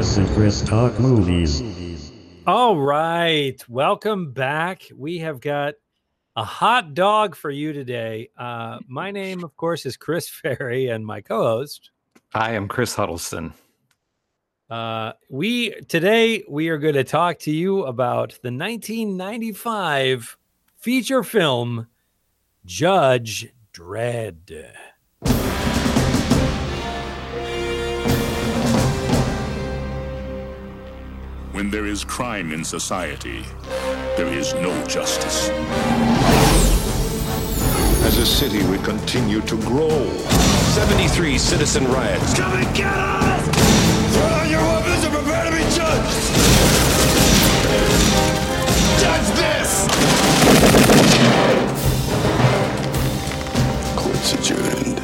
Chris and Chris Talk Movies. All right. Welcome back. We have got a hot dog for you today. Uh, my name, of course, is Chris Ferry, and my co host. I am Chris Huddleston. Uh, we today we are going to talk to you about the 1995 feature film Judge Dredd. When there is crime in society, there is no justice. As a city, we continue to grow. 73 citizen riots. Come and get us! Throw down your weapons and prepare to be judged! Judge this! Court's adjourned.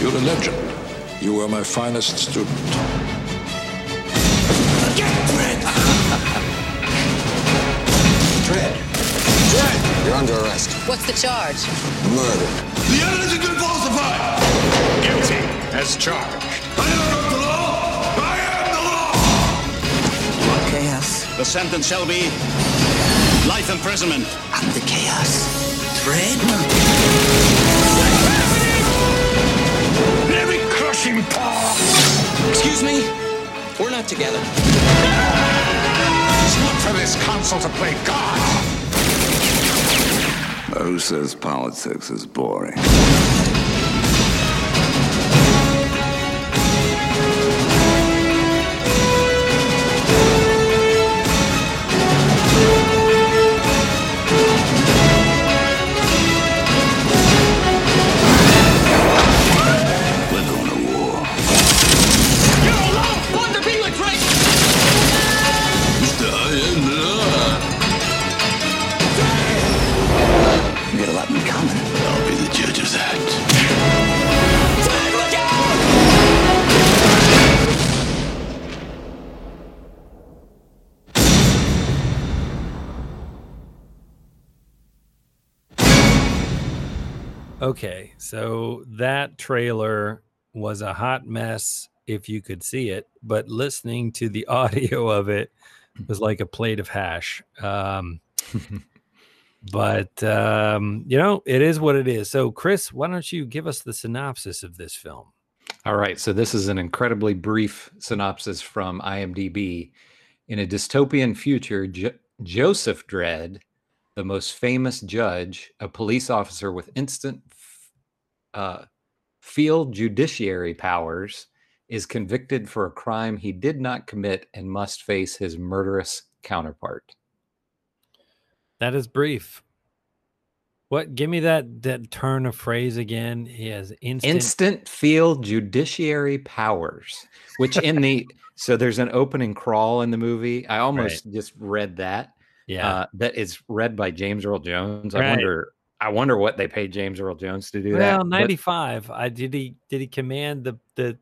You're a legend. You were my finest student. Get Dredd! Dredd. Dredd! You're under arrest. What's the charge? Murder. The evidence has been falsified! Guilty as charged. I never broke the law! I am the law! Chaos. The sentence shall be life imprisonment. I'm the chaos. Dredd? We're not together. It's not for this council to play God. Who says politics is boring? Okay, so that trailer was a hot mess if you could see it, but listening to the audio of it was like a plate of hash. Um, but um, you know, it is what it is. So, Chris, why don't you give us the synopsis of this film? All right, so this is an incredibly brief synopsis from IMDb. In a dystopian future, jo- Joseph Dredd, the most famous judge, a police officer with instant uh, field judiciary powers, is convicted for a crime he did not commit and must face his murderous counterpart. That is brief. What? Give me that that turn of phrase again. He has instant. instant field judiciary powers which in the so there's an opening crawl in the movie i almost just read that yeah. uh that is read by james earl jones i Right. wonder i wonder what they paid james earl jones to do that well, ninety five. I did he did he command the the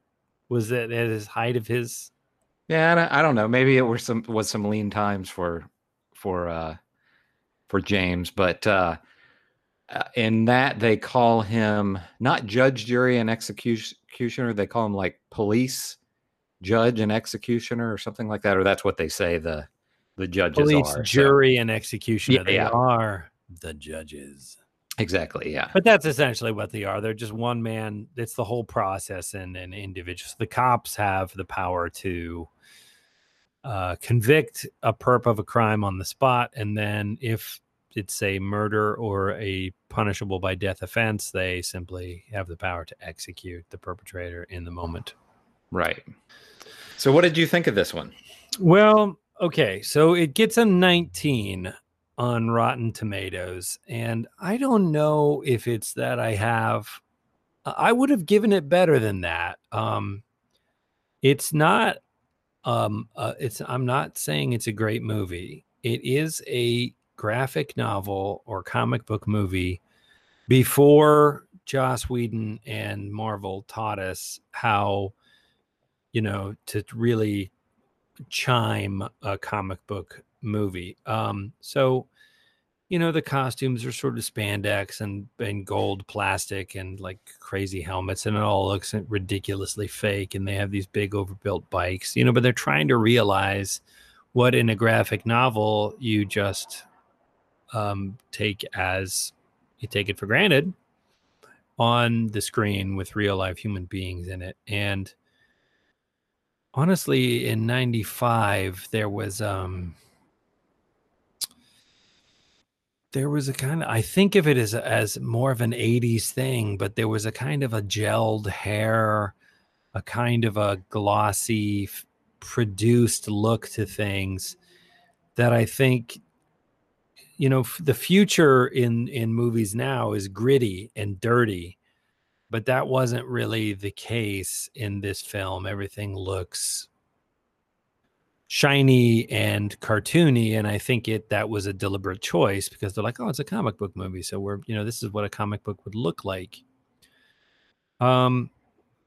was that at his height of his yeah I don't, I don't know maybe it were some was some lean times for for uh for james but uh uh, in that they call him not judge jury and executioner they call him like police judge and executioner or something like that or that's what they say the the judges police, are so- jury, and executioner. Yeah, they yeah. are the judges. Exactly yeah But that's essentially what they are. They're just one man. It's the whole process and and individuals. The cops have the power to uh, convict a perp of a crime on the spot, and then if it's a murder or a punishable by death offense, they simply have the power to execute the perpetrator in the moment. right so what did you think of this one Well, okay, so it gets a 19 on Rotten Tomatoes, and I don't know if it's that I have. I would have given it better than that. Um, it's not. Um, uh, it's. I'm not saying it's a great movie. It is a graphic novel or comic book movie before Joss Whedon and Marvel taught us how, you know, to really chime a comic book movie. Um, so you know the costumes are sort of spandex and and gold plastic and like crazy helmets and it all looks ridiculously fake and they have these big overbuilt bikes you know but they're trying to realize what in a graphic novel you just um, take as you take it for granted on the screen with real life human beings in it and honestly in 95 there was um there was a kind of I think of it as as more of an 80s thing, but there was a kind of a gelled hair, a kind of a glossy f- produced look to things that I think you know f- the future in in movies now is gritty and dirty but that wasn't really the case in this film. Everything looks shiny and cartoony and i think it that was a deliberate choice because they're like oh it's a comic book movie so we're you know this is what a comic book would look like um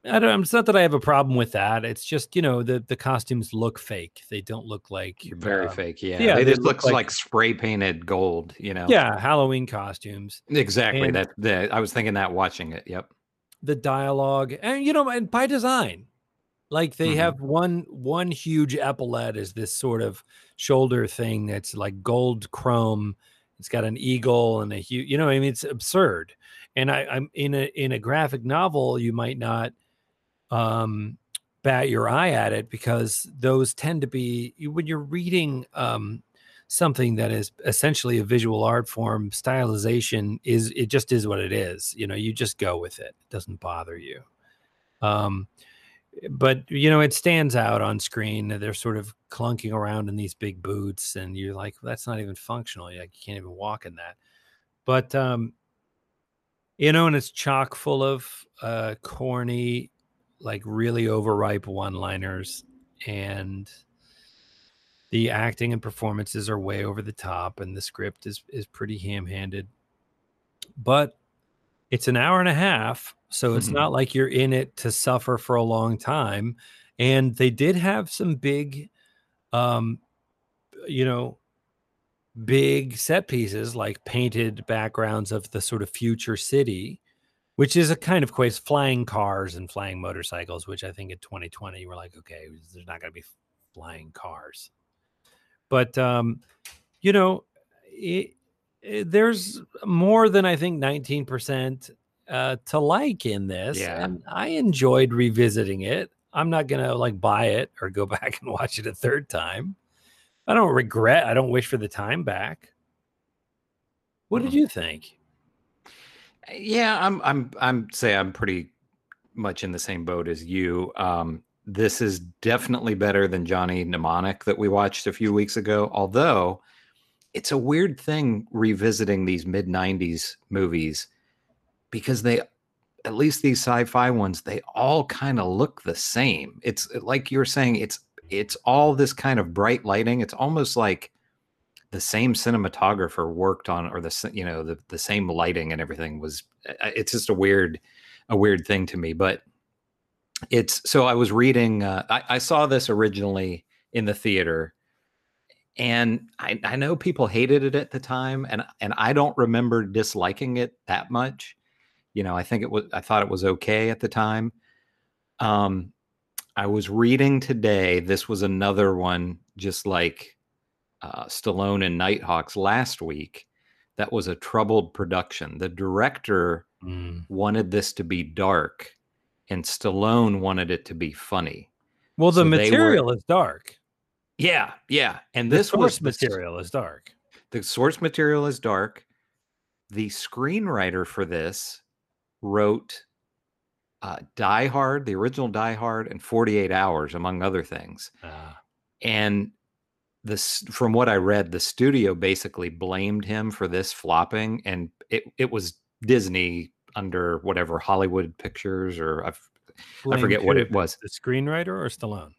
i don't it's not that i have a problem with that it's just you know the the costumes look fake they don't look like Very uh, fake. Yeah. yeah, It they just look looks like- like, spray painted gold, you know? yeah halloween costumes Exactly. And- that, that I was thinking that watching it. Yep. the dialogue and you know and by design like they Mhm. have one one huge epaulette is this sort of shoulder thing that's like gold chrome. It's got an eagle and a huge you know i mean? It's absurd. And i i'm in a in a graphic novel you might not um bat your eye at it because those tend to be when you're reading um something that is essentially a visual art form stylization is it just is what it is you know you just go with it. It doesn't bother you. Um but you know it stands out on screen they're sort of clunking around in these big boots and you're like that's not even functional like you can't even walk in that. But um you know and it's chock full of uh corny like really overripe one liners and the acting and performances are way over the top and the script is is pretty ham-handed. But it's an hour and a half so it's Mhm. not like you're in it to suffer for a long time and they did have some big um you know big set pieces like painted backgrounds of the sort of future city which is a kind of quite flying cars and flying motorcycles which i think in 2020 we're like okay there's not going to be flying cars but um you know it- there's more than i think 19% uh to like in this Yeah. and i enjoyed revisiting it i'm not gonna like buy it or go back and watch it a third time i don't regret i don't wish for the time back what did Mhm. you think Yeah, I'm I'm I'm say I'm pretty much in the same boat as you. Um this is definitely better than Johnny Mnemonic that we watched a few weeks ago, although it's a weird thing revisiting these mid 90s movies because they at least these sci-fi ones they all kind of look the same. It's like you're saying it's it's all this kind of bright lighting. It's almost like the same cinematographer worked on or the you know the, the same lighting and everything was uh, it's just a weird a weird thing to me but it's so i was reading uh, I, I saw this originally in the theater and I, I know people hated it at the time and and i don't remember disliking it that much you know i think it was i thought it was okay at the time um i was reading today this was another one just like uh, Stallone and Nighthawks last week, that was a troubled production. The director Mm. wanted this to be dark, and Stallone wanted it to be funny. well the So they were- material is dark Yeah, yeah. And the this source was material is dark The source material is dark. The screenwriter for this wrote uh, Die Hard, the original Die Hard, and 48 Hours, among other things. Ah. and this from what i read the studio basically blamed him for this flopping and it, it was disney under whatever hollywood pictures or i, f- I forget what it was the screenwriter or stallone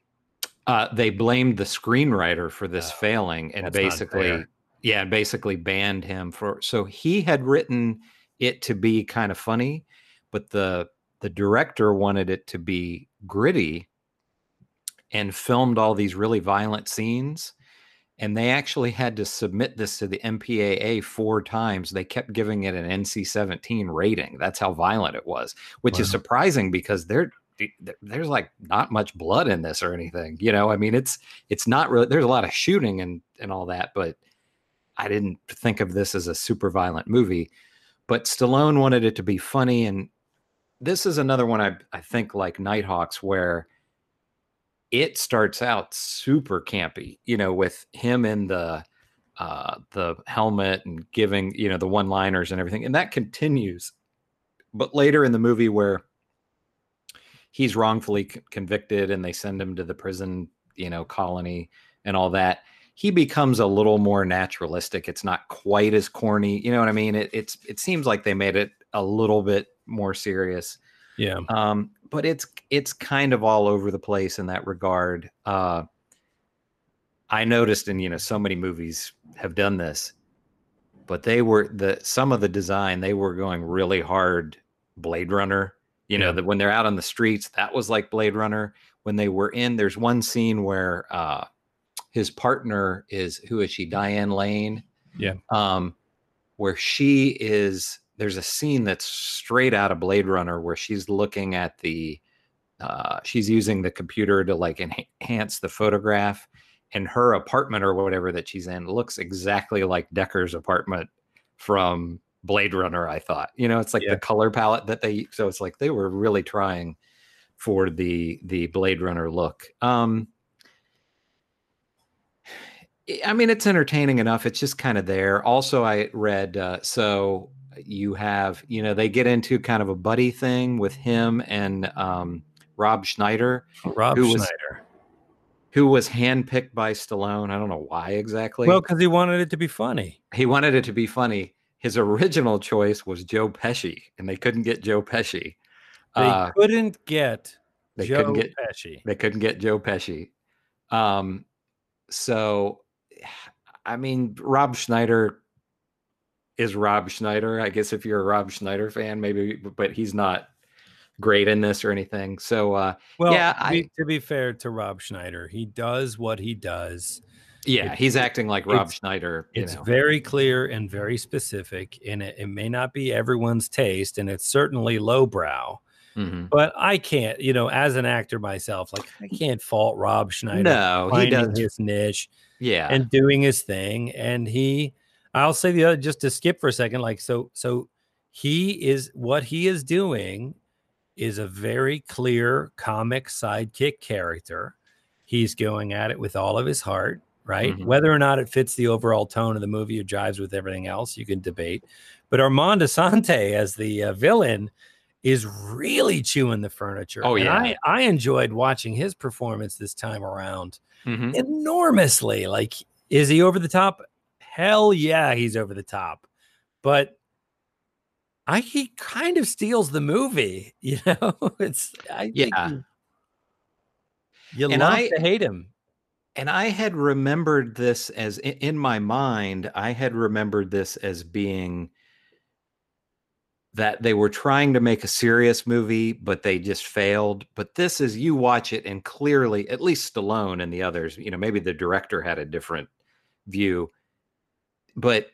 uh, they blamed the screenwriter for this Oh, failing and basically yeah basically banned him for so he had written it to be kind of funny but the the director wanted it to be gritty and filmed all these really violent scenes and they actually had to submit this to the MPAA four times. They kept giving it an NC-17 rating. That's how violent it was, which is surprising because there there's like not much blood in this or anything. You know, I mean, it's it's not really. There's a lot of shooting and and all that, but I didn't think of this as a super violent movie. But Stallone wanted it to be funny, and this is another one I I think like Nighthawks where it starts out super campy, you know, with him in the uh the helmet and giving, you know, the one-liners and everything. And that continues. But later in the movie where he's wrongfully c- convicted and they send him to the prison, you know, colony and all that, he becomes a little more naturalistic. It's not quite as corny, you know what I mean? It, it's it seems like they made it a little bit more serious Yeah. um but it's it's kind of all over the place in that regard uh i noticed and you know so many movies have done this but they were the some of the design they were going really hard blade runner you know Yeah. that when they're out on the streets that was like blade runner when they were in there's one scene where uh his partner is who is she diane lane Yeah. um where she is there's a scene that's straight out of blade runner where she's looking at the uh she's using the computer to like enhance the photograph and her apartment or whatever that she's in looks exactly like Deckard's apartment from blade runner i thought you know it's like Yeah. the color palette that they so it's like they were really trying for the the blade runner look um I- I mean, it's entertaining enough. It's just kind of there. Also, I read uh, so you have you know they get into kind of a buddy thing with him and um, Rob Schneider, Rob who was- Schneider. who was handpicked by Stallone. I don't know why exactly. Well, because he wanted it to be funny. he wanted it to be funny. His original choice was Joe Pesci, and they couldn't get Joe Pesci. They Uh, couldn't get they Joe couldn't get Pesci. They couldn't get Joe Pesci. Um, so, I mean, Rob Schneider is Rob Schneider. I guess if you're a Rob Schneider fan, maybe, but he's not great in this or anything. So, uh, Well, Yeah, be, to be fair to Rob Schneider, he does what he does. Yeah, It- he's acting like Rob it's- Schneider. You It's know, very clear and very specific, and it, it may not be everyone's taste, and it's certainly lowbrow. Mhm. But I can't, you know, as an actor myself, like I can't fault Rob Schneider. No, he does. his niche yeah, and doing his thing. And he, I'll say the other, just to skip for a second, like so, so he is what he is doing is a very clear comic sidekick character. He's going at it with all of his heart, right? Mhm. Whether or not it fits the overall tone of the movie or jives with everything else, you can debate. But Armand Assante as the uh, villain is really chewing the furniture. Oh, And yeah. I, I enjoyed watching his performance this time around Mhm. enormously. Like, is he over the top? Hell yeah, he's over the top. But I he kind of steals the movie, you know. It's I think Yeah. you, you And love I- to hate him. And I had remembered this as in my mind, I had remembered this as being that they were trying to make a serious movie, but they just failed. But this is you watch it, and clearly, at least Stallone and the others, you know, maybe the director had a different view, but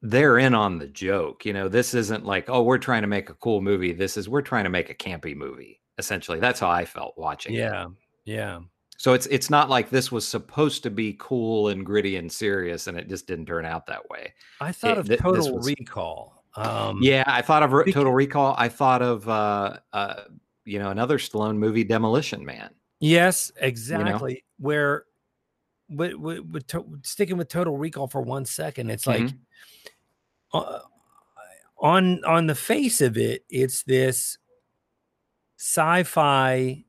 they're in on the joke. You know, this isn't like, oh, we're trying to make a cool movie. This is we're trying to make a campy movie. Essentially, that's how I felt watching it. Yeah, yeah. So it's it's not like this was supposed to be cool and gritty and serious, and it just didn't turn out that way. I thought It- of th- Total was- Recall. Um, Yeah, I thought of Re- Total Recall. I thought of uh, uh, you know another Stallone movie, Demolition Man. Yes, exactly. Where, but with, with to, sticking with Total Recall for one second, it's like Mm-hmm. uh, on on the face of it, it's this sci-fi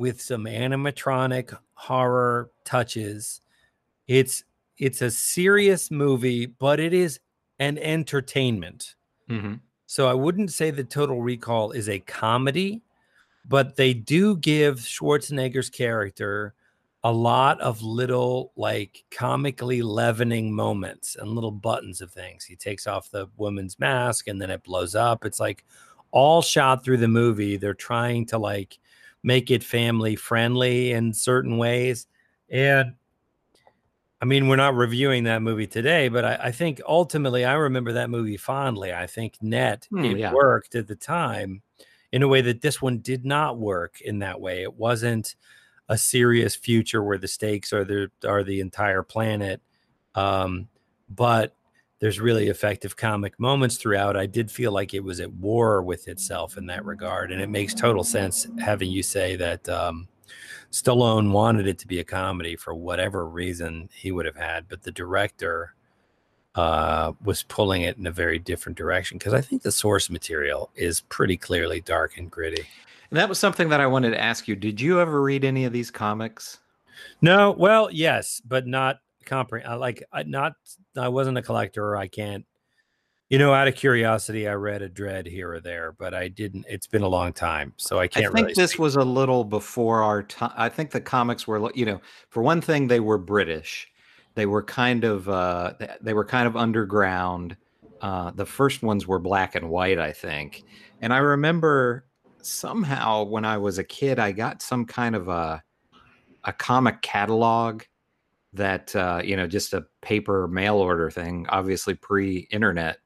with some animatronic horror touches. It's it's a serious movie, but it is an entertainment. hmm So I wouldn't say that Total Recall is a comedy, but they do give Schwarzenegger's character a lot of little like comically leavening moments and little buttons of things. He takes off the woman's mask and then it blows up. It's like all shot through the movie. They're trying to like make it family friendly in certain ways. And I mean, we're not reviewing that movie today, but I, I think ultimately I remember that movie fondly. I think net Hmm, it yeah. worked at the time in a way that this one did not work in that way. It wasn't a serious future where the stakes are the are the entire planet. Um, but there's really effective comic moments throughout. I did feel like it was at war with itself in that regard, and it makes total sense having you say that um, Stallone wanted it to be a comedy for whatever reason he would have had, but the director uh, was pulling it in a very different direction because I think the source material is pretty clearly dark and gritty. And that was something that I wanted to ask you. Did you ever read any of these comics? No, well, yes, but not comprehend. Like, I not I wasn't a collector. I can't. You know, out of curiosity, I read a Dredd here or there, but I didn't. It's been a long time, so I can't. I think really this speak. was a little before our time. I think the comics were, you know, for one thing, they were British. They were kind of, uh, they were kind of underground. Uh, the first ones were black and white, I think. And I remember somehow when I was a kid, I got some kind of a, a comic catalog that, uh, you know, just a paper mail order thing, obviously pre-internet,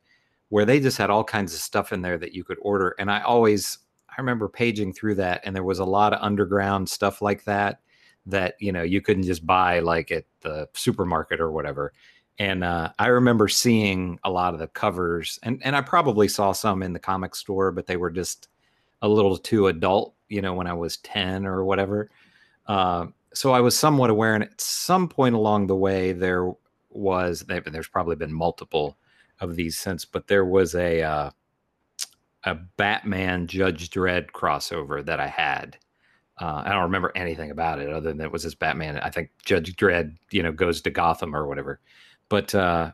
where they just had all kinds of stuff in there that you could order. And I always, I remember paging through that, and there was a lot of underground stuff like that that you know you couldn't just buy like at the supermarket or whatever. And uh, I remember seeing a lot of the covers, and and I probably saw some in the comic store, but they were just a little too adult, you know, when I was ten or whatever. Uh, so I was somewhat aware, and at some point along the way, there was there's probably been multiple of these since, but there was a uh, a Batman Judge Dredd crossover that I had. Uh, I don't remember anything about it other than it was this Batman. I think Judge Dredd, you know, goes to Gotham or whatever. But uh,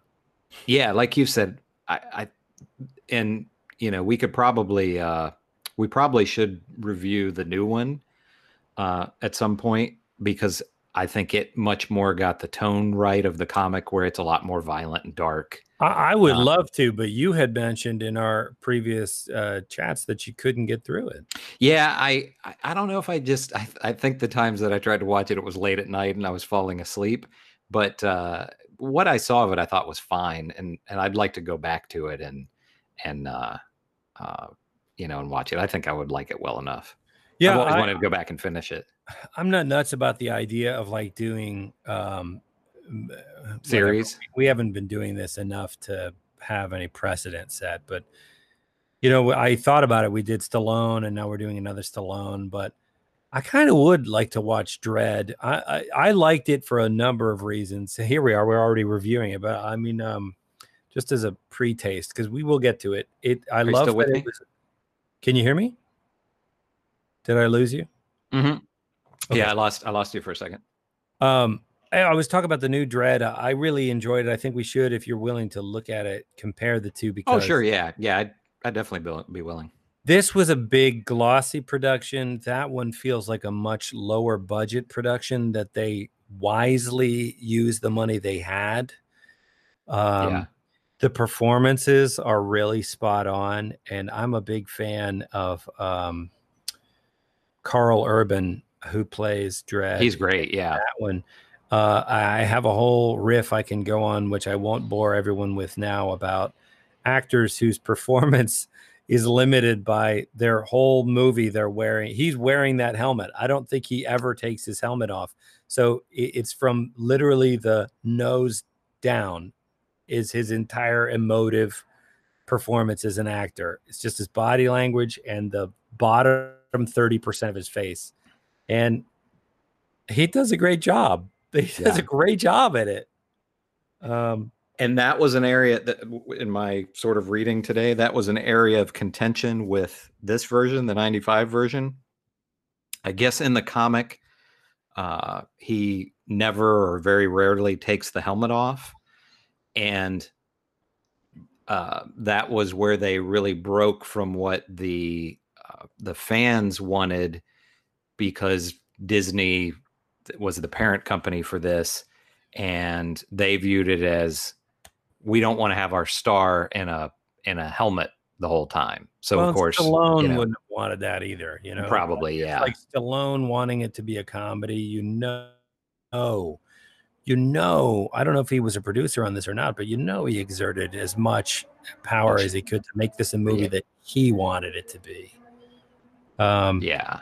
yeah, like you said, I, I and you know we could probably uh, we probably should review the new one uh, at some point because I think it much more got the tone right of the comic where it's a lot more violent and dark. I, I would Uh, love to, but you had mentioned in our previous uh, chats that you couldn't get through it. Yeah, I I- I don't know if I just I, I think the times that I tried to watch it, it was late at night and I was falling asleep. But uh, what I saw of it, I thought was fine, and and I'd like to go back to it and and uh, uh, you know and watch it. I think I would like it well enough. Yeah, I've always I- wanted to go back and finish it. I'm not nuts about the idea of like doing um uh, whatever. Series? We haven't been doing this enough to have any precedent set, but you know, I thought about it. We did Stallone, and now we're doing another Stallone. But I kind of would like to watch Dredd. I, I I liked it for a number of reasons. Here we are. We're already reviewing it, but I mean, um, just as a pre-taste, because we will get to it. It I love. still with that me? it Can you hear me? Did I lose you? Mm-hmm. Okay. Yeah, I lost I lost you for a second. Um, I was talking about the new Dredd. I I really enjoyed it. I think we should, if you're willing to look at it, compare the two. Because Oh sure, yeah, yeah, I'd, I'd definitely be, be willing. this was a big glossy production. That one feels like a much lower budget production that they wisely used the money they had. Um, Yeah. The performances are really spot on, and I'm a big fan of um, Karl Urban, who plays Dredd He's great. Yeah, that one. Uh, I have a whole riff I can go on, which I won't bore everyone with now, about actors whose performance is limited by their whole movie. They're wearing, he's wearing that helmet. I don't think he ever takes his helmet off. So it's from literally the nose down, is his entire emotive performance as an actor. It's just his body language and the bottom 30% of his face. And he does a great job. He does Yeah. a great job at it. Um, and that was an area that in my sort of reading today that was an area of contention with this version the 95 version i guess in the comic uh he never or very rarely takes the helmet off and uh that was where they really broke from what the the fans wanted because disney was the parent company for this and they viewed it as we don't want to have our star in a in a helmet the whole time. So well, of course, Stallone you know, wouldn't have wanted that either. You know, probably It's yeah, like Stallone wanting it to be a comedy. You know, Oh, you know, I don't know if he was a producer on this or not, but you know, he exerted as much power as he could to make this a movie Yeah. that he wanted it to be. Um, Yeah.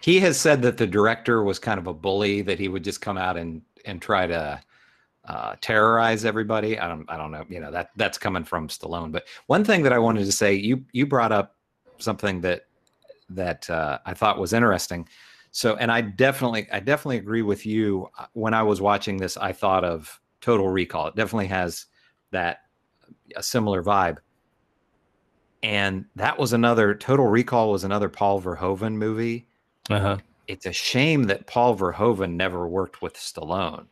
He has said that the director was kind of a bully, that he would just come out and and try to uh, terrorize everybody. I don't I don't know. You know that that's coming from Stallone. But one thing that I wanted to say, you you brought up something that that uh, I thought was interesting. So, and I definitely I definitely agree with you. Uh, When I was watching this, I thought of Total Recall. It definitely has that a similar vibe. And that was another Total Recall was another Paul Verhoeven movie uh-huh. it's a shame that Paul Verhoeven never worked with Stallone.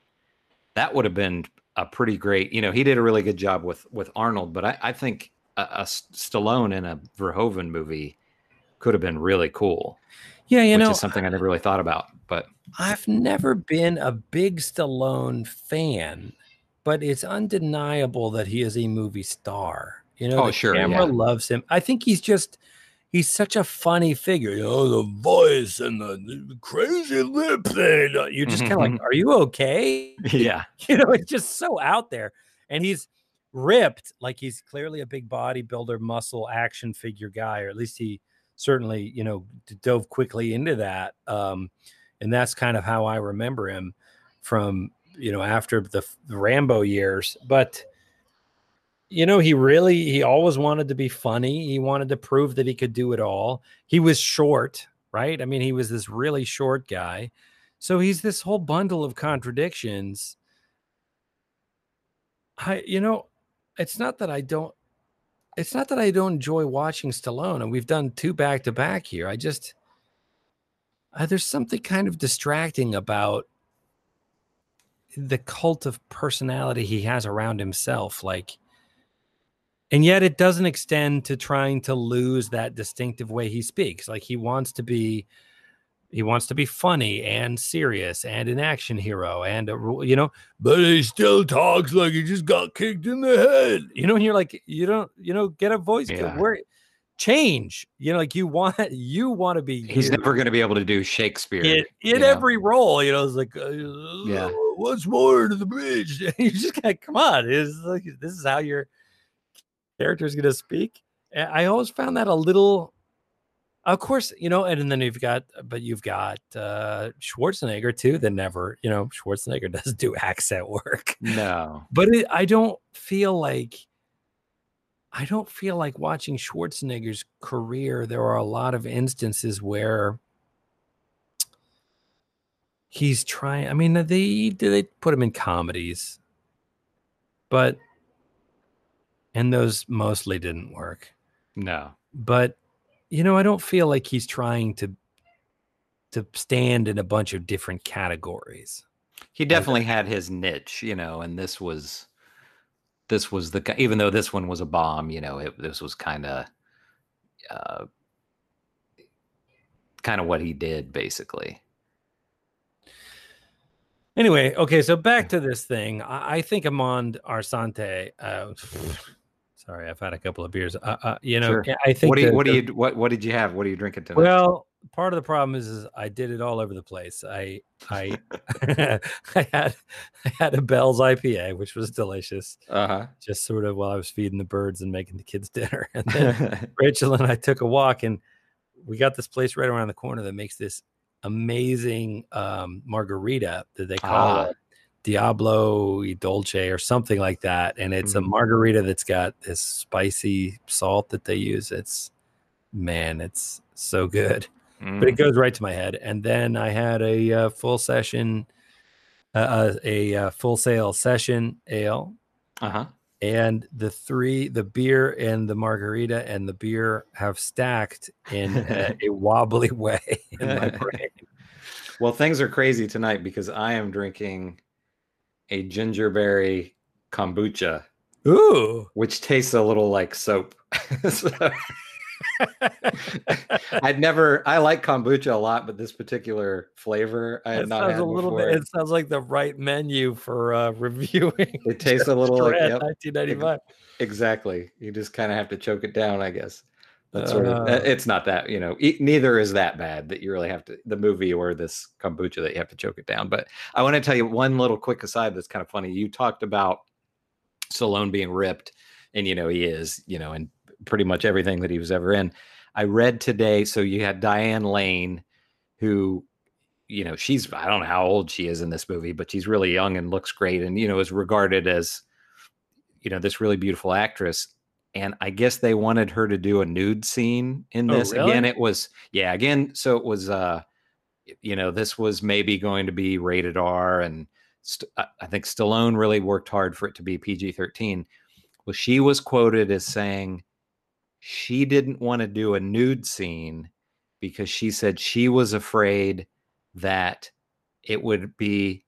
That would have been a pretty great, you know, he did a really good job with with Arnold, but I, I think a Stallone in a Verhoeven movie could have been really cool. Yeah, you which know, is something I never really thought about. But I've never been a big Stallone fan, but it's undeniable that he is a movie star. You know, Oh, the sure, camera yeah. loves him. I think he's just he's such a funny figure. You know, the voice and the, the crazy lip thing. Uh, you're just mm-hmm, kind of like, mm-hmm. are you okay? yeah, you know, it's just so out there. And he's ripped, like he's clearly a big bodybuilder, muscle action figure guy, or at least he certainly, you know, dove quickly into that. Um, and that's kind of how I remember him from, you know, after the, the Rambo years. But you know, he really he always wanted to be funny. He wanted to prove that he could do it all. He was short, right? I mean, he was this really short guy. So he's this whole bundle of contradictions. I you know, it's not that I don't it's not that I don't enjoy watching Stallone and we've done two back to back here. I just uh, there's something kind of distracting about the cult of personality he has around himself like and yet it doesn't extend to trying to lose that distinctive way he speaks like he wants to be he wants to be funny and serious and an action hero and a you know but he still talks like he just got kicked in the head you know and you're like you don't you know get a voice. Yeah. where change you know like you want you want to be he's you never going to be able to do Shakespeare. in, in you know? every role you know it's like uh, Yeah. what's more to the bridge you just got come on it's like this is how your character is going to speak i always found that a little of course you know and, then you've got but you've got uh schwarzenegger too that never you know schwarzenegger doesn't do accent work. No, but it, i don't feel like i don't feel like watching schwarzenegger's career there are a lot of instances where he's trying i mean they do they put him in comedies but and those mostly didn't work no. but you know i don't feel like he's trying to to stand in a bunch of different categories He definitely had his niche, you know, and this was this was the even though this one was a bomb, you know, it, this was kind of uh kind of what he did basically. Anyway, okay, so back to this thing. I, I think Amand Arsante. Uh, sorry, I've had a couple of beers. Uh, uh, you know, Sure. I think. What do you the- what do you what what did you have? What are you drinking tonight? Well, part of the problem is, is I did it all over the place. I I I had I had a Bell's IPA, which was delicious. uh-huh. Just sort of while I was feeding the birds and making the kids dinner, and then Rachel and I took a walk, and we got this place right around the corner that makes this amazing um, margarita that they call Ah. a Diablo y Dolce or something like that. And it's a Mhm. margarita that's got this spicy salt that they use. It's man, it's so good. But it Mm. goes right to my head. And then I had a uh, full session, uh, uh, a uh, Full Sail session ale uh-huh. and the three the beer and the margarita and the beer have stacked in a, a wobbly way in my brain Well, things are crazy tonight because I am drinking a gingerberry kombucha, ooh which tastes a little like soap. So- I'd never. I like kombucha a lot, but this particular flavor I had that not sounds had a little before. bit it sounds like the right menu for uh reviewing It tastes a little like yep, 1995 exactly. You just kind of have to choke it down, I guess. That's sort of, Uh. it's not that, you know, e- neither is that bad that you really have to, the movie or this kombucha that you have to choke it down. But I want to tell you one little quick aside that's kind of funny. You talked about Stallone being ripped, and, you know, he is, you know, in pretty much everything that he was ever in. I read today, so you had Diane Lane, who, you know, she's, I don't know how old she is in this movie, but she's really young and looks great and, you know, is regarded as, you know, this really beautiful actress and I guess they wanted her to do a nude scene in Oh, this. really? Again, it was yeah, again, so it was uh you know, this was maybe going to be rated R and st- I I think Stallone really worked hard for it to be PG-13. Well, she was quoted as saying she didn't want to do a nude scene because she said she was afraid that it would be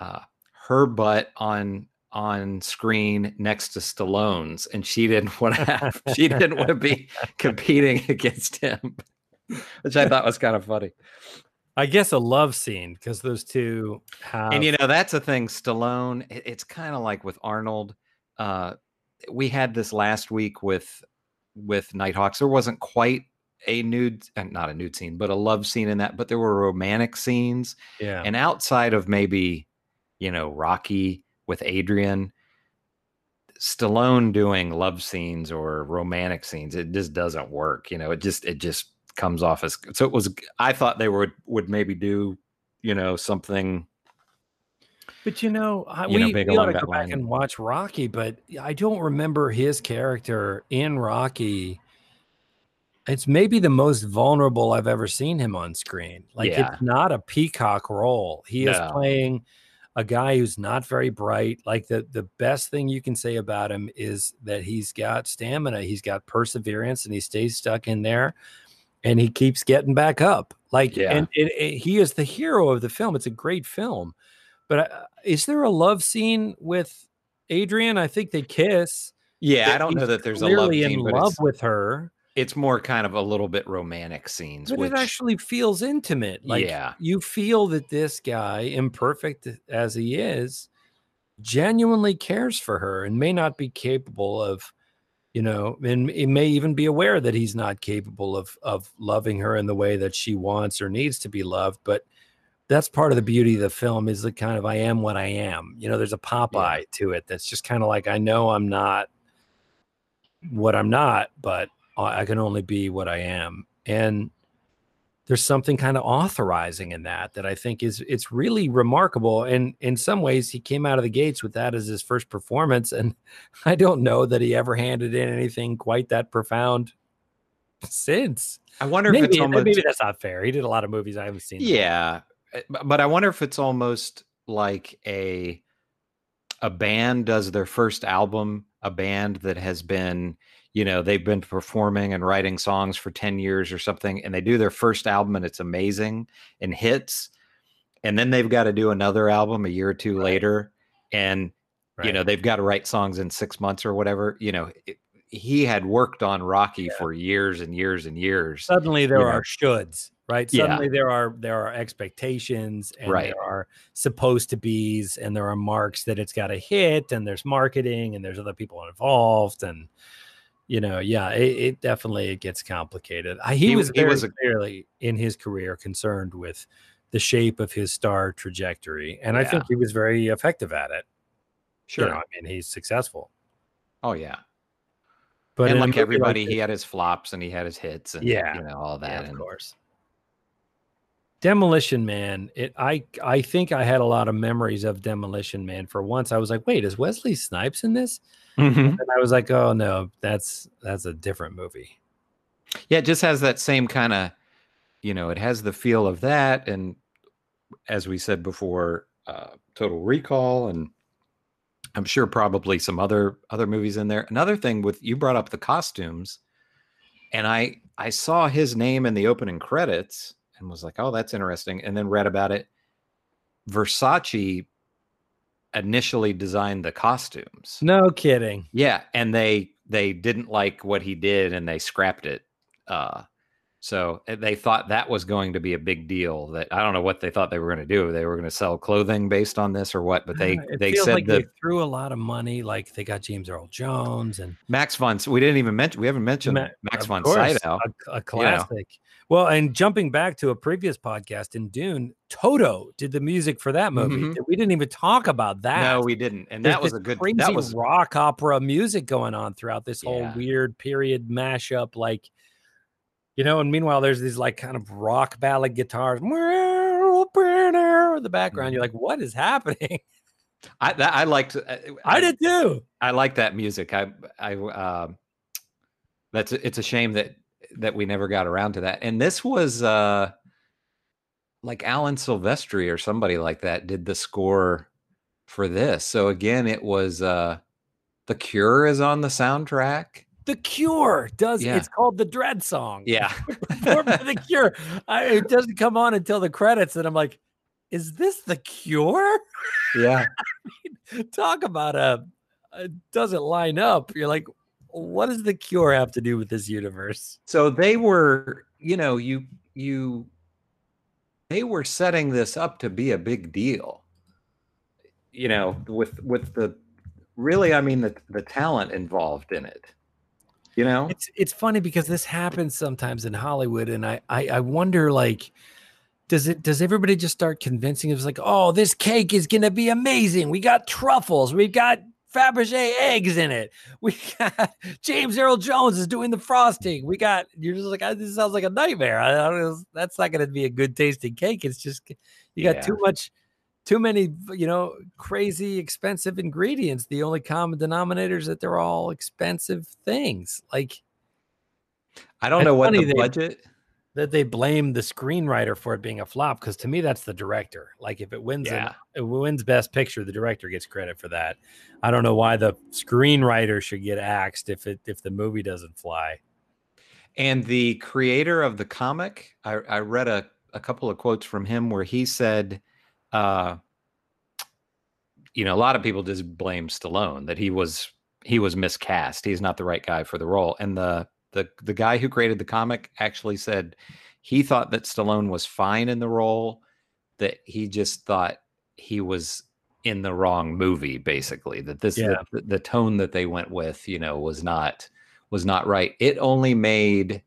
uh, her butt on on screen next to Stallone's, and she didn't want to have she didn't want to be competing against him, which I thought was kind of funny. I guess a love scene because those two have. And you know that's a thing. Stallone. it- It's kind of like with Arnold. Uh, we had this last week with with Nighthawks. There wasn't quite a nude, uh, not a nude scene, but a love scene in that. But there were romantic scenes, yeah. and outside of maybe you know Rocky with Adrian, Stallone doing love scenes or romantic scenes, it just doesn't work. You know, it just it just comes off as so. It was. I thought they would would maybe do you know something But you know, I, You know, we, big we ought to go back line. and watch Rocky, but I don't remember his character in Rocky. It's maybe the most vulnerable I've ever seen him on screen. Like Yeah. it's not a peacock role. He is playing a guy who's not very bright. Like the the best thing you can say about him is that he's got stamina, he's got perseverance, and he stays stuck in there, and he keeps getting back up. Like, Yeah. and it, it- he is the hero of the film. It's a great film. But uh, is there a love scene with Adrian? I think they kiss. Yeah, I don't know that there's a love scene, in love with her. It's more kind of a little bit romantic scenes. But which, it actually feels intimate. Like Yeah. you feel that this guy, imperfect as he is, genuinely cares for her and may not be capable of, you know, and it may even be aware that he's not capable of of loving her in the way that she wants or needs to be loved. But that's part of the beauty of the film is the kind of I am what I am. You know, there's a Popeye to it that's just kind of like I know I'm not what I'm not, but I I can only be what I am. And there's something kind of authorizing in that that I think is it's really remarkable. And in some ways, he came out of the gates with that as his first performance. And I don't know that he ever handed in anything quite that profound since. I wonder if it's Maybe, almost maybe that's not fair. He did a lot of movies I haven't seen. Yeah, uh, bu- but I wonder if it's almost like a a band does their first album, a band that has been, you know, they've been performing and writing songs for 10 years or something and they do their first album and it's amazing and hits and then they've got to do another album a year or two later and you know, they've got to write songs in 6 months or whatever, you know, it, he had worked on Rocky for years and years and years. Suddenly there you know. are shoulds, right? Yeah. Suddenly there are there are expectations and Right. there are supposed to be's and there are marks that it's got to hit and there's marketing and there's other people involved and you know, yeah, it, it definitely it gets complicated. I, he, He- was he was a- clearly in his career concerned with the shape of his star trajectory, and I think he was very effective at it. You Sure. know, I mean, he's successful. Oh yeah. But and like everybody, this- he had his flops and he had his hits and Yeah. you know all that. Yeah, of and course. Demolition Man. It I I think I had a lot of memories of Demolition Man. For once, I was like, wait, is Wesley Snipes in this? Mhm. And I was like, oh no, that's that's a different movie. Yeah, it just has that same kind of, you know, it has the feel of that, and as we said before, uh, Total Recall, and I'm sure probably some other other movies in there. Another thing with you brought up the costumes, and I I saw his name in the opening credits and was like, oh, that's interesting, and then read about it. Versace initially designed the costumes. No kidding. Yeah, and they they didn't like what he did and they scrapped it. Uh So uh, they thought that was going to be a big deal. That I don't know what they thought they were going to do. They were going to sell clothing based on this or what, but they it they said like that they threw a lot of money. Like they got James Earl Jones and Max von. We didn't even mention. We haven't mentioned Ma- Max von course, Sydow. a, a classic. Well, and jumping back to a previous podcast in Dune, Toto did the music for that movie. Mhm. We didn't even talk about that. No, we didn't, and There's that was a good. crazy That was rock opera music going on throughout this whole Yeah. weird period mashup, like you know. And meanwhile, there's these like kind of rock ballad guitars in the background. You're like, what is happening? I that, I liked. uh, I did too. I like that music. I I um that's it's a shame that that we never got around to that. And this was uh like Alan Silvestri or somebody like that did the score for this. So again, it was uh The Cure is on the soundtrack. The Cure does. Yeah. It's called the Dredd Song. Yeah. performed by the Cure. I, it doesn't come on until the credits, and I'm like, "Is this the Cure?" yeah. Talk about a, it doesn't line up. You're like, what does the Cure have to do with this universe? So they were, you know, you you they were setting this up to be a big deal. You know, with with the really I mean the the talent involved in it. You know? It's it's funny because this happens sometimes in Hollywood, and I I, I wonder like. Does it? Does everybody just start convincing us like, oh, this cake is gonna be amazing? We got truffles. We've got Fabergé eggs in it. We got James Earl Jones is doing the frosting. We got you're just like "Ah, this sounds like a nightmare. I don't. That's not going to be a good tasting cake. It's just you got Yeah. too much, too many you know crazy expensive ingredients. The only common denominator is that they're all expensive things. Like I don't know what the they- budget that they blame the screenwriter for it being a flop because to me that's the director. Like if it wins, Yeah. if it wins Best Picture, the director gets credit for that. I don't know why the screenwriter should get axed if it if the movie doesn't fly. And the creator of the comic, I, I read a, a couple of quotes from him where he said, uh, you know, a lot of people just blame Stallone that he was he was miscast. He's not the right guy for the role. And the the the guy who created the comic actually said he thought that Stallone was fine in the role, that he just thought he was in the wrong movie, basically. That this Yeah. the, the tone that they went with, you know, was not was not right. It only made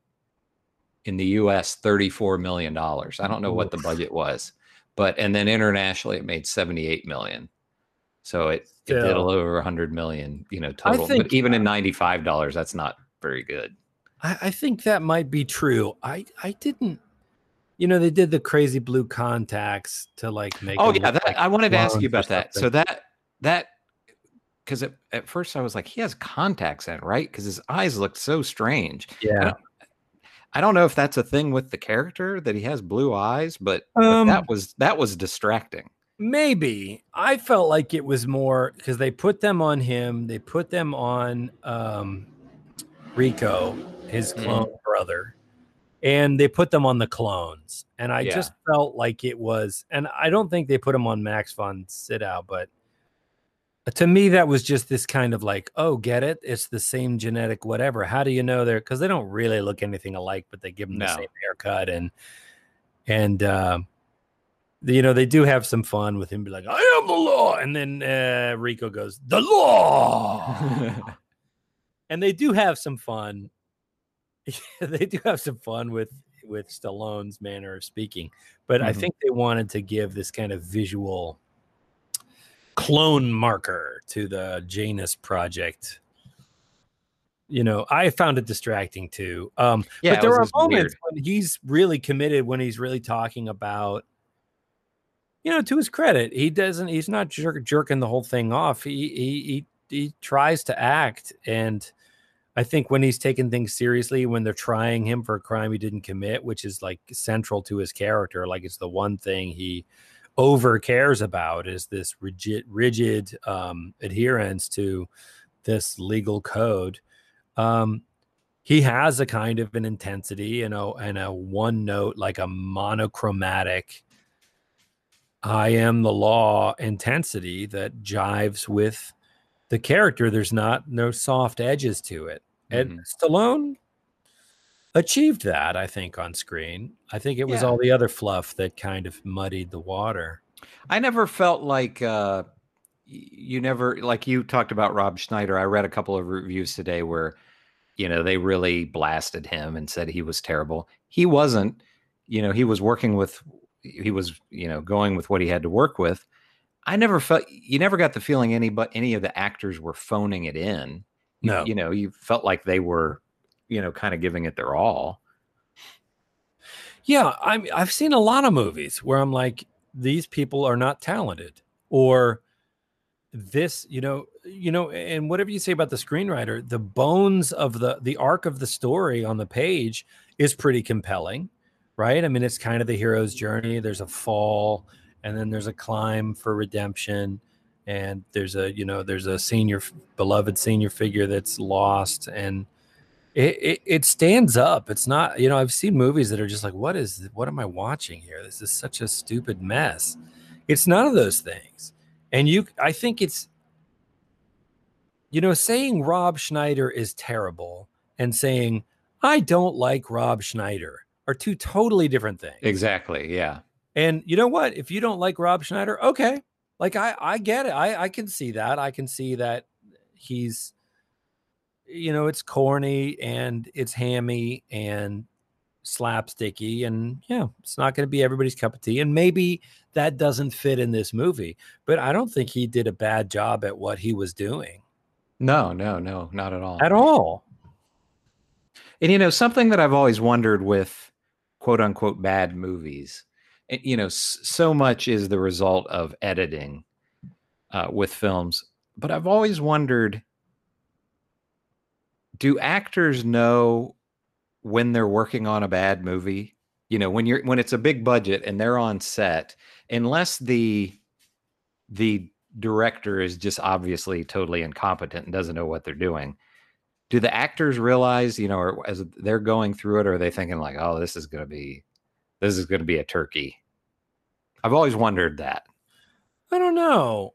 in the US 34 million dollars. I don't know what the budget was, but and then internationally it made 78 million. So it, it did a little over 100 million, you know, total. think- but even in 95 dollars that's not very good. I, I think that might be true. I I didn't. You know, they did the crazy blue contacts to like make. Oh yeah, that, like I wanted to ask you about that. So that that because at, at first I was like, he has contacts in, right? Because his eyes looked so strange. yeah, I don't know if that's a thing with the character that he has blue eyes, but, but Um, that was that was distracting. Maybe I felt like it was more because they put them on him. They put them on um, Rico, his Mhm. clone brother, and they put them on the clones. And I Yeah. just felt like it was. And I don't think they put him on Max von Sydow, but to me that was just this kind of like, oh, get it? It's the same genetic whatever. How do you know they're? Because they don't really look anything alike, but they give them the same haircut and and. Uh, you know they do have some fun with him be like i am the law and then uh rico goes the law and they do have some fun they do have some fun with with stallone's manner of speaking but i Mhm. think they wanted to give this kind of visual clone marker to the janus project. You know i found it distracting too. Um yeah, but there are moments weird. when he's really committed when he's really talking about you know to his credit he doesn't he's not jerk, jerking the whole thing off. He, he he he tries to act. And i think when he's taking things seriously when they're trying him for a crime he didn't commit which is like central to his character like it's the one thing he over cares about is this rigid rigid um adherence to this legal code um he has a kind of an intensity and a and a one note like a monochromatic I am the law intensity that jives with the character. There's not no soft edges to it. And Mhm. Stallone, achieved that, I think, on screen. I think it was Yeah. all the other fluff that kind of muddied the water. I never felt like uh, you never like you talked about Rob Schneider. I read a couple of reviews today where you know they really blasted him and said he was terrible. He wasn't. You know, he was working with he was you know going with what he had to work with. I never felt you never got the feeling any but any of the actors were phoning it in. You- No. you know, you felt like they were you know kind of giving it their all. Yeah, I'm I've seen a lot of movies where I'm like, these people are not talented, or this, you know, you know, and whatever you say about the screenwriter, the bones of the the arc of the story on the page is pretty compelling, right? I mean, it's kind of the hero's journey. There's a fall, and then there's a climb for redemption, and there's a you know there's a senior beloved senior figure that's lost and it, it it stands up it's not you know i've seen movies that are just like what is what am i watching here this is such a stupid mess it's none of those things and you i think it's you know saying rob schneider is terrible and saying i don't like rob schneider are two totally different things Exactly. Yeah. and you know what? If you don't like Rob Schneider, okay. Like I I get it. I I can see that. I can see that he's you know, it's corny and it's hammy and slapsticky and yeah, it's not going to be everybody's cup of tea and maybe that doesn't fit in this movie, but I don't think he did a bad job at what he was doing No, no, no, not at all. at all. And you know, something that I've always wondered with quote unquote bad movies, you know, so much is the result of editing uh, with films, but I've always wondered do actors know when they're working on a bad movie? You know, when you're when it's a big budget and they're on set, unless the the director is just obviously totally incompetent and doesn't know what they're doing do the actors realize you know or as they're going through it or are they thinking like oh this is going to be this is going to be a turkey i've always wondered that I don't know.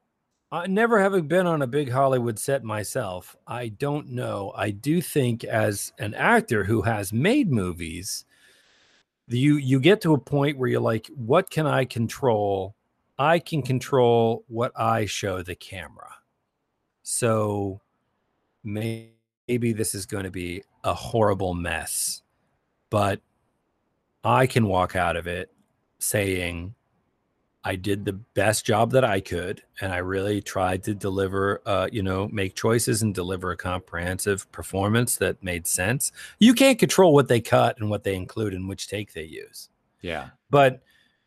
Never having been on a big Hollywood set myself, I don't know. I do think as an actor who has made movies, you you get to a point where you're like, what can I control? I can control what I show the camera. So may- maybe this is going to be a horrible mess, but I can walk out of it saying I did the best job that I could, and I really tried to deliver, uh, you know, make choices and deliver a comprehensive performance that made sense. You can't control what they cut and what they include and which take they use, yeah but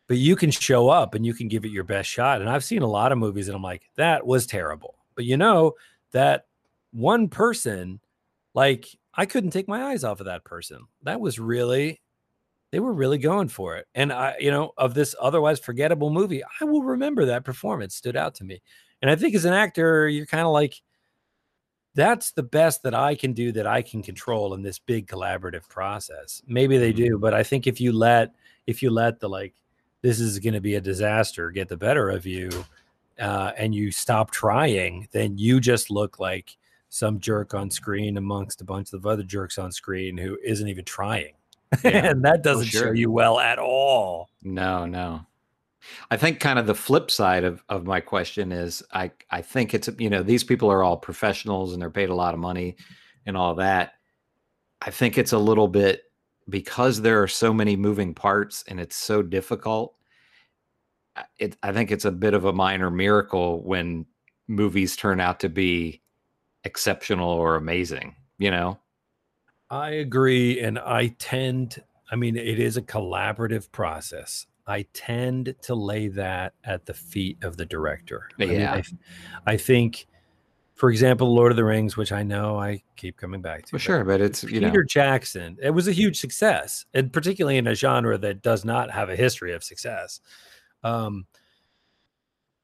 but you can show up and you can give it your best shot. And I've seen a lot of movies, and I'm like, that was terrible. But you know that one person, like, I couldn't take my eyes off of that person. That was really they were really going for it. And I, you know, of this otherwise forgettable movie, I will remember that performance stood out to me. And I think as an actor, you're kind of like, that's the best that I can do that I can control in this big collaborative process. Maybe they do, but I think if you let if you let the like this is going to be a disaster get the better of you uh, and you stop trying, then you just look like some jerk on screen amongst a bunch of other jerks on screen who isn't even trying. Yeah, and that doesn't show you well at all. no no. I think kind of the flip side of, of my question is i i think it's you know these people are all professionals and they're paid a lot of money and all that. I think it's a little bit because there are so many moving parts and it's so difficult it, I think it's a bit of a minor miracle when movies turn out to be exceptional or amazing you know I agree. And I tend, I mean, it is a collaborative process. I tend to lay that at the feet of the director. I mean, Yeah. I, I think, for example, Lord of the Rings, which I know I keep coming back to. well but sure but it's you Peter know Jackson, it was a huge success, and particularly in a genre that does not have a history of success. Um,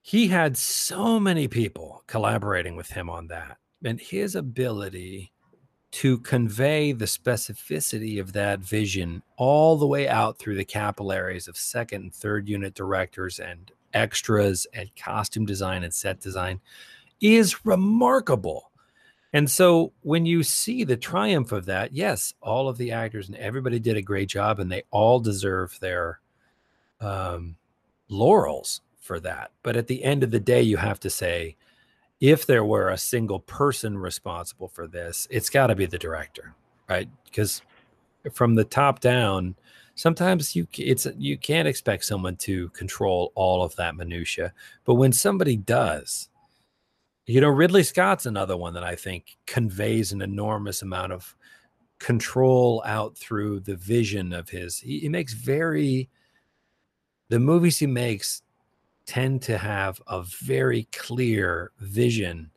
he had so many people collaborating with him on that, and his ability to convey the specificity of that vision all the way out through the capillaries of second and third unit directors and extras and costume design and set design is remarkable. And so when you see the triumph of that, yes, all of the actors and everybody did a great job and they all deserve their um, laurels for that. But at the end of the day, you have to say, if there were a single person responsible for this, it's got to be the director, right? Because from the top down, sometimes you it's you can't expect someone to control all of that minutia. But when somebody does, you know, Ridley Scott's another one that I think conveys an enormous amount of control out through the vision of his. He, he makes very the movies he makes tend to have a very clear vision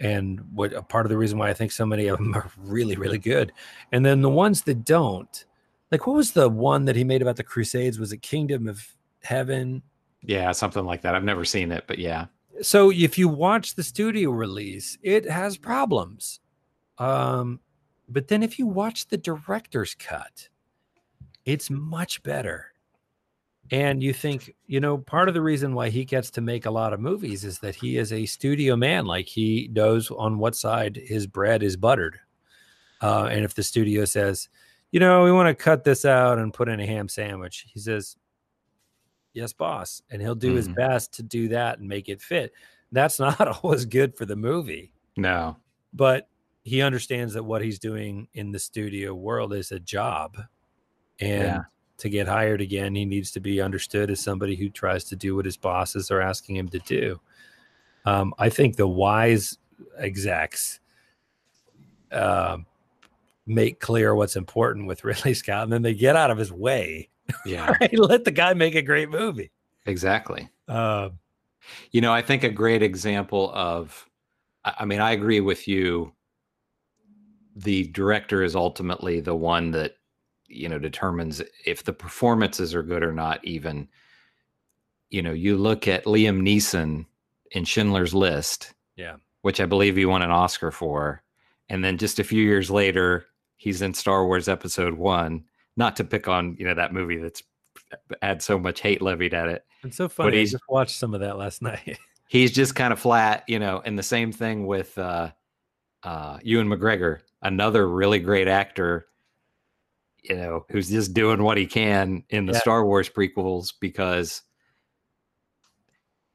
and what a part of the reason why I think so many of them are really, really good. And then the ones that don't, like what was the one that he made about the Crusades? Was it Kingdom of Heaven? Yeah, something like that. I've never seen it, but yeah. So if you watch the studio release, it has problems. Um, but then if you watch the director's cut, it's much better. And you think, you know, part of the reason why he gets to make a lot of movies is that he is a studio man. Like he knows on what side his bread is buttered. Uh, and if the studio says, you know, we want to cut this out and put in a ham sandwich, he says, yes, boss. And he'll do mm-hmm. his best to do that and make it fit. That's not always good for the movie. No. But he understands that what he's doing in the studio world is a job. And yeah to get hired again, he needs to be understood as somebody who tries to do what his bosses are asking him to do. Um, I think the wise execs uh, make clear what's important with Ridley Scott, and then they get out of his way. Yeah, right? let the guy make a great movie. Exactly. Uh, you know, I think a great example of, I mean, I agree with you. The director is ultimately the one that you know determines if the performances are good or not even. You know you look at liam neeson in schindler's list yeah. which i believe he won an oscar for and then just a few years later he's in star wars episode one. Not to pick on you know that movie that's had so much hate levied at it it's so funny i just watched some of that last night. He's just kind of flat you know and the same thing with uh uh ewan mcgregor another really great actor you know, who's just doing what he can in the yeah. Star Wars prequels because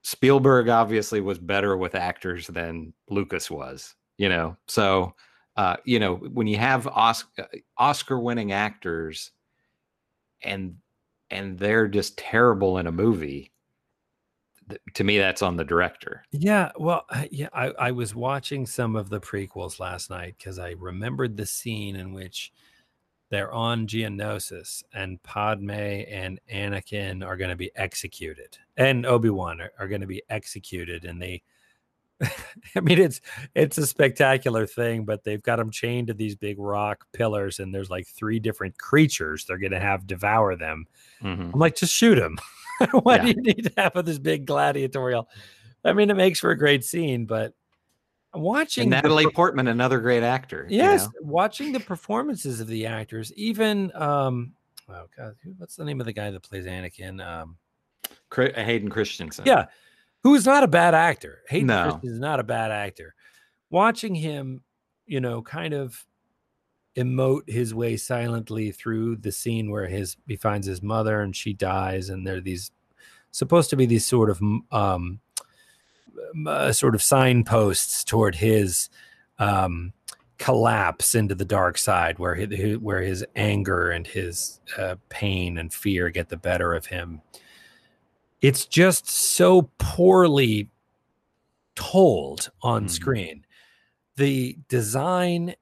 Spielberg obviously was better with actors than Lucas was, you know. So, uh, you know, when you have Oscar Oscar winning actors and and they're just terrible in a movie, to me that's on the director yeah well yeah I, I was watching some of the prequels last night because i remembered the scene in which they're on Geonosis, and Padme and Anakin are going to be executed, and Obi Wan are, are going to be executed, and they. I mean, it's it's a spectacular thing, but they've got them chained to these big rock pillars, and there's like three different creatures they're going to have devour them. Mm-hmm. I'm like, just shoot them. Why yeah. do you need to have this big gladiatorial? I mean, it makes for a great scene, but watching and Natalie the, Portman, another great actor. Yes, you know? watching the performances of the actors, even um, oh god, what's the name of the guy that plays Anakin? Um, Hayden Christensen. Yeah, who is not a bad actor. Hayden no. Christensen is not a bad actor. Watching him, you know, kind of emote his way silently through the scene where his he finds his mother and she dies, and there are these supposed to be these sort of um uh, sort of signposts toward his um, collapse into the dark side, where his, where his anger and his uh, pain and fear get the better of him. It's just so poorly told on mm-hmm. screen. The design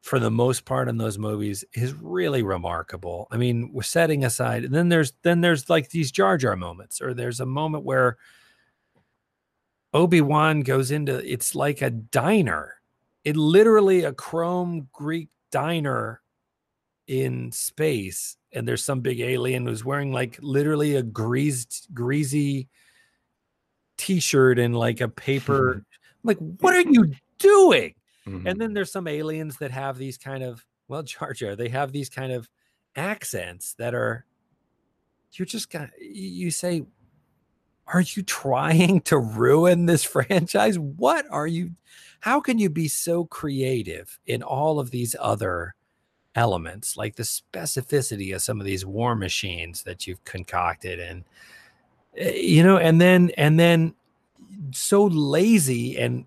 for the most part in those movies is really remarkable. I mean, we're setting aside, and then there's then there's like these Jar Jar moments, or there's a moment where Obi-Wan goes into it's like a diner. It literally a chrome Greek diner in space and there's some big alien who's wearing like literally a greased greasy t-shirt and like a paper like what are you doing mm-hmm. and then there's some aliens that have these kind of well Jar Jar they have these kind of accents that are you're just gonna you say are you trying to ruin this franchise? What are you? How can you be so creative in all of these other elements, like the specificity of some of these war machines that you've concocted, and eh, you know, and then and then so lazy and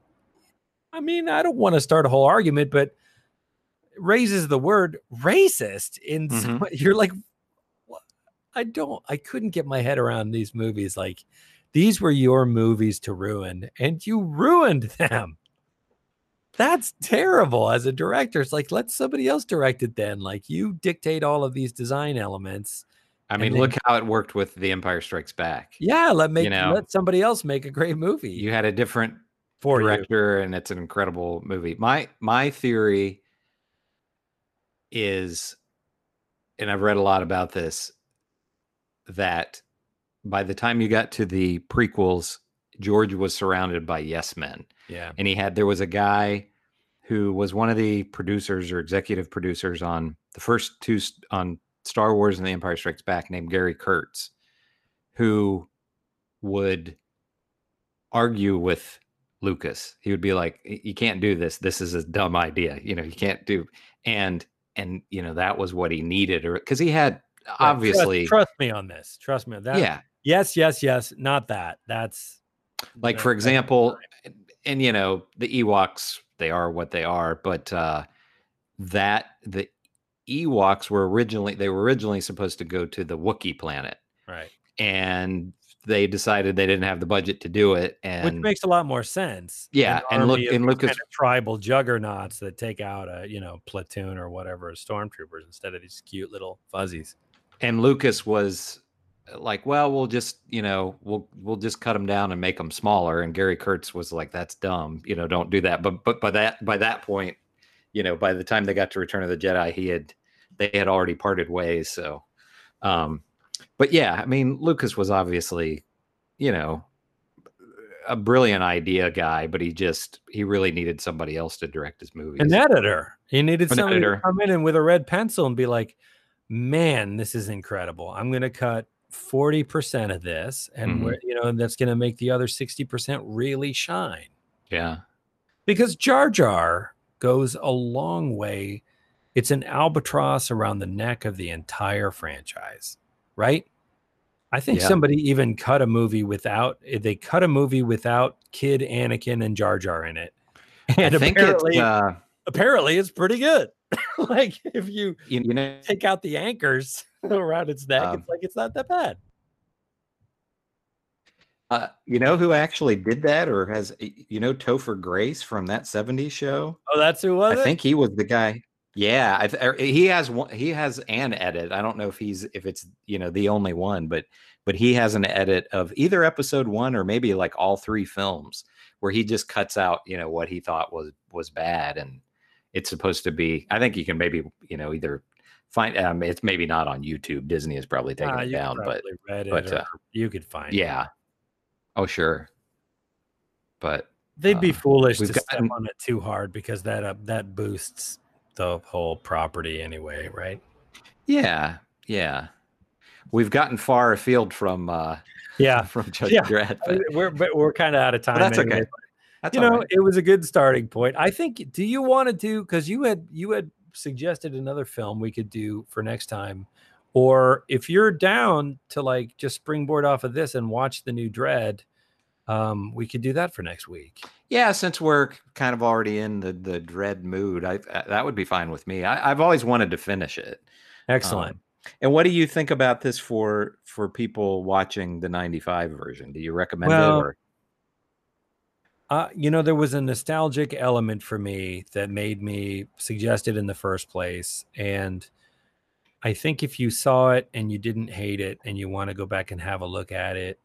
I mean, I don't want to start a whole argument, but raises the word racist in Mhm. some, you're like I don't I couldn't get my head around these movies like these were your movies to ruin and you ruined them. That's terrible as a director. It's like let somebody else direct it then. Like you dictate all of these design elements. I mean, then- look how it worked with The Empire Strikes Back. Yeah, let make know, let somebody else make a great movie You had a different for you. director, and it's an incredible movie. My my theory is, and I've read a lot about this, that by the time you got to the prequels, George was surrounded by yes men. Yeah. and he had there was a guy who was one of the producers or executive producers on the first two on Star Wars and The Empire Strikes Back named Gary Kurtz who would argue with Lucas. He would be like you can't do this. This is a dumb idea. You know, you can't do and and you know that was what he needed or cuz he had Right, trust- obviously trust, me on this. Trust me on that. yeah Yes, yes, yes. Not that. That's like that- for example and you know the ewoks they are what they are but uh that the ewoks were originally they were originally supposed to go to the wookiee planet right. and they decided they didn't have the budget to do it and Which makes a lot more sense. Yeah, An and look- and Lucas- kind of tribal juggernauts that take out a you know platoon or whatever of stormtroopers instead of these cute little fuzzies. and lucas was like well we'll just you know we'll we'll just cut them down and make them smaller and gary kurtz was like that's dumb you know don't do that but but by that by that point you know by the time they got to return of the jedi he had they had already parted ways so um but yeah i mean lucas was obviously you know a brilliant idea guy but he just he really needed somebody else to direct his movies An editor. He needed An somebody editor. to come in and with a red pencil and be like, "Man, this is incredible. I'm going to cut." 40% of this and Mhm. where you know and that's going to make the other 60% really shine yeah because Jar Jar goes a long way. It's an albatross around the neck of the entire franchise, right? I think Yeah. somebody even cut a movie without eh, they cut a movie without Kid Anakin and Jar Jar in it, and i think apparently, it's uh apparently it's pretty good. like if you you, you know take out the anchors around its neck, Um, it's like it's not that bad. Uh, you know who actually did that, or has you know Topher Grace from that '70s show? Oh, that's who was I it? think he was the guy. Yeah, I th- er, he has one. He has an edit. I don't know if he's if it's you know the only one, but but he has an edit of either episode one or maybe like all three films where he just cuts out you know what he thought was was bad, and it's supposed to be. I think you can maybe you know either find. Um, it's maybe not on YouTube. Disney is probably taking Ah, it down, but it but, uh, you could find it. yeah. Oh sure. But They'd be Uh, foolish to we've step on it too hard because that uh, that boosts the whole property anyway, right? Yeah, yeah. We've gotten far afield from uh Yeah, from Judge Yeah. Dredd, but, we're but we're kind of out of time. that's anyway. okay. That's you know, right. it was a good starting point. I think. Do you want to do? Because you had you had suggested another film we could do for next time, or if you're down to like just springboard off of this and watch the new Dredd, um, we could do that for next week. Yeah, since we're kind of already in the the Dredd mood, I uh, that would be fine with me. I, I've always wanted to finish it. Excellent. Um, and what do you think about this for for people watching the '95 version? Do you recommend Well, it? Or Uh, you know, there was a nostalgic element for me that made me suggest it in the first place. And I think if you saw it and you didn't hate it and you want to go back and have a look at it,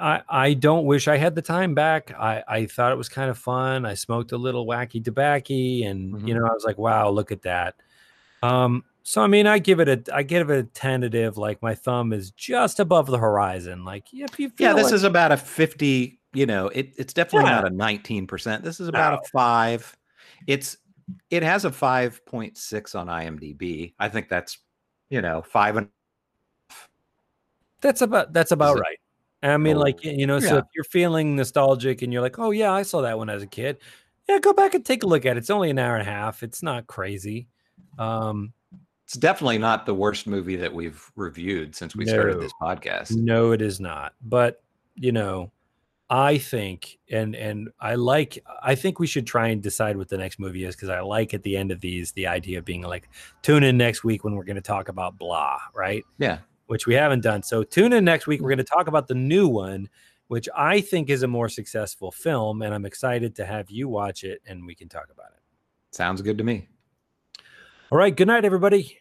I, I don't wish I had the time back. I, I thought it was kind of fun. I smoked a little wacky tobacco and, you Mhm. know, I was like, wow, look at that. Um, so I mean, I give it a, I give it a tentative. Like my thumb is just above the horizon. Like if you feel yeah, this like- is about a 50. You know, it, it's definitely Yeah. not a 19 percent. This is about No. a five. It's it has a 5.6 on IMDb. I think that's you know five and That's about that's about it- right. I mean, Oh, like you know, so yeah. if you're feeling nostalgic and you're like, "Oh yeah, I saw that one as a kid," yeah, go back and take a look at it. It's only an hour and a half. It's not crazy. Um, It's definitely not the worst movie that we've reviewed since we started this podcast. no, it is not. But you know, I think, and and I like. I think we should try and decide what the next movie is because I like at the end of these the idea of being like, tune in next week when we're going to talk about blah, right? Yeah. which we haven't done. So tune in next week. We're mm. going to talk about the new one, which I think is a more successful film, and I'm excited to have you watch it and we can talk about it. Sounds good to me. All right. Good night, everybody.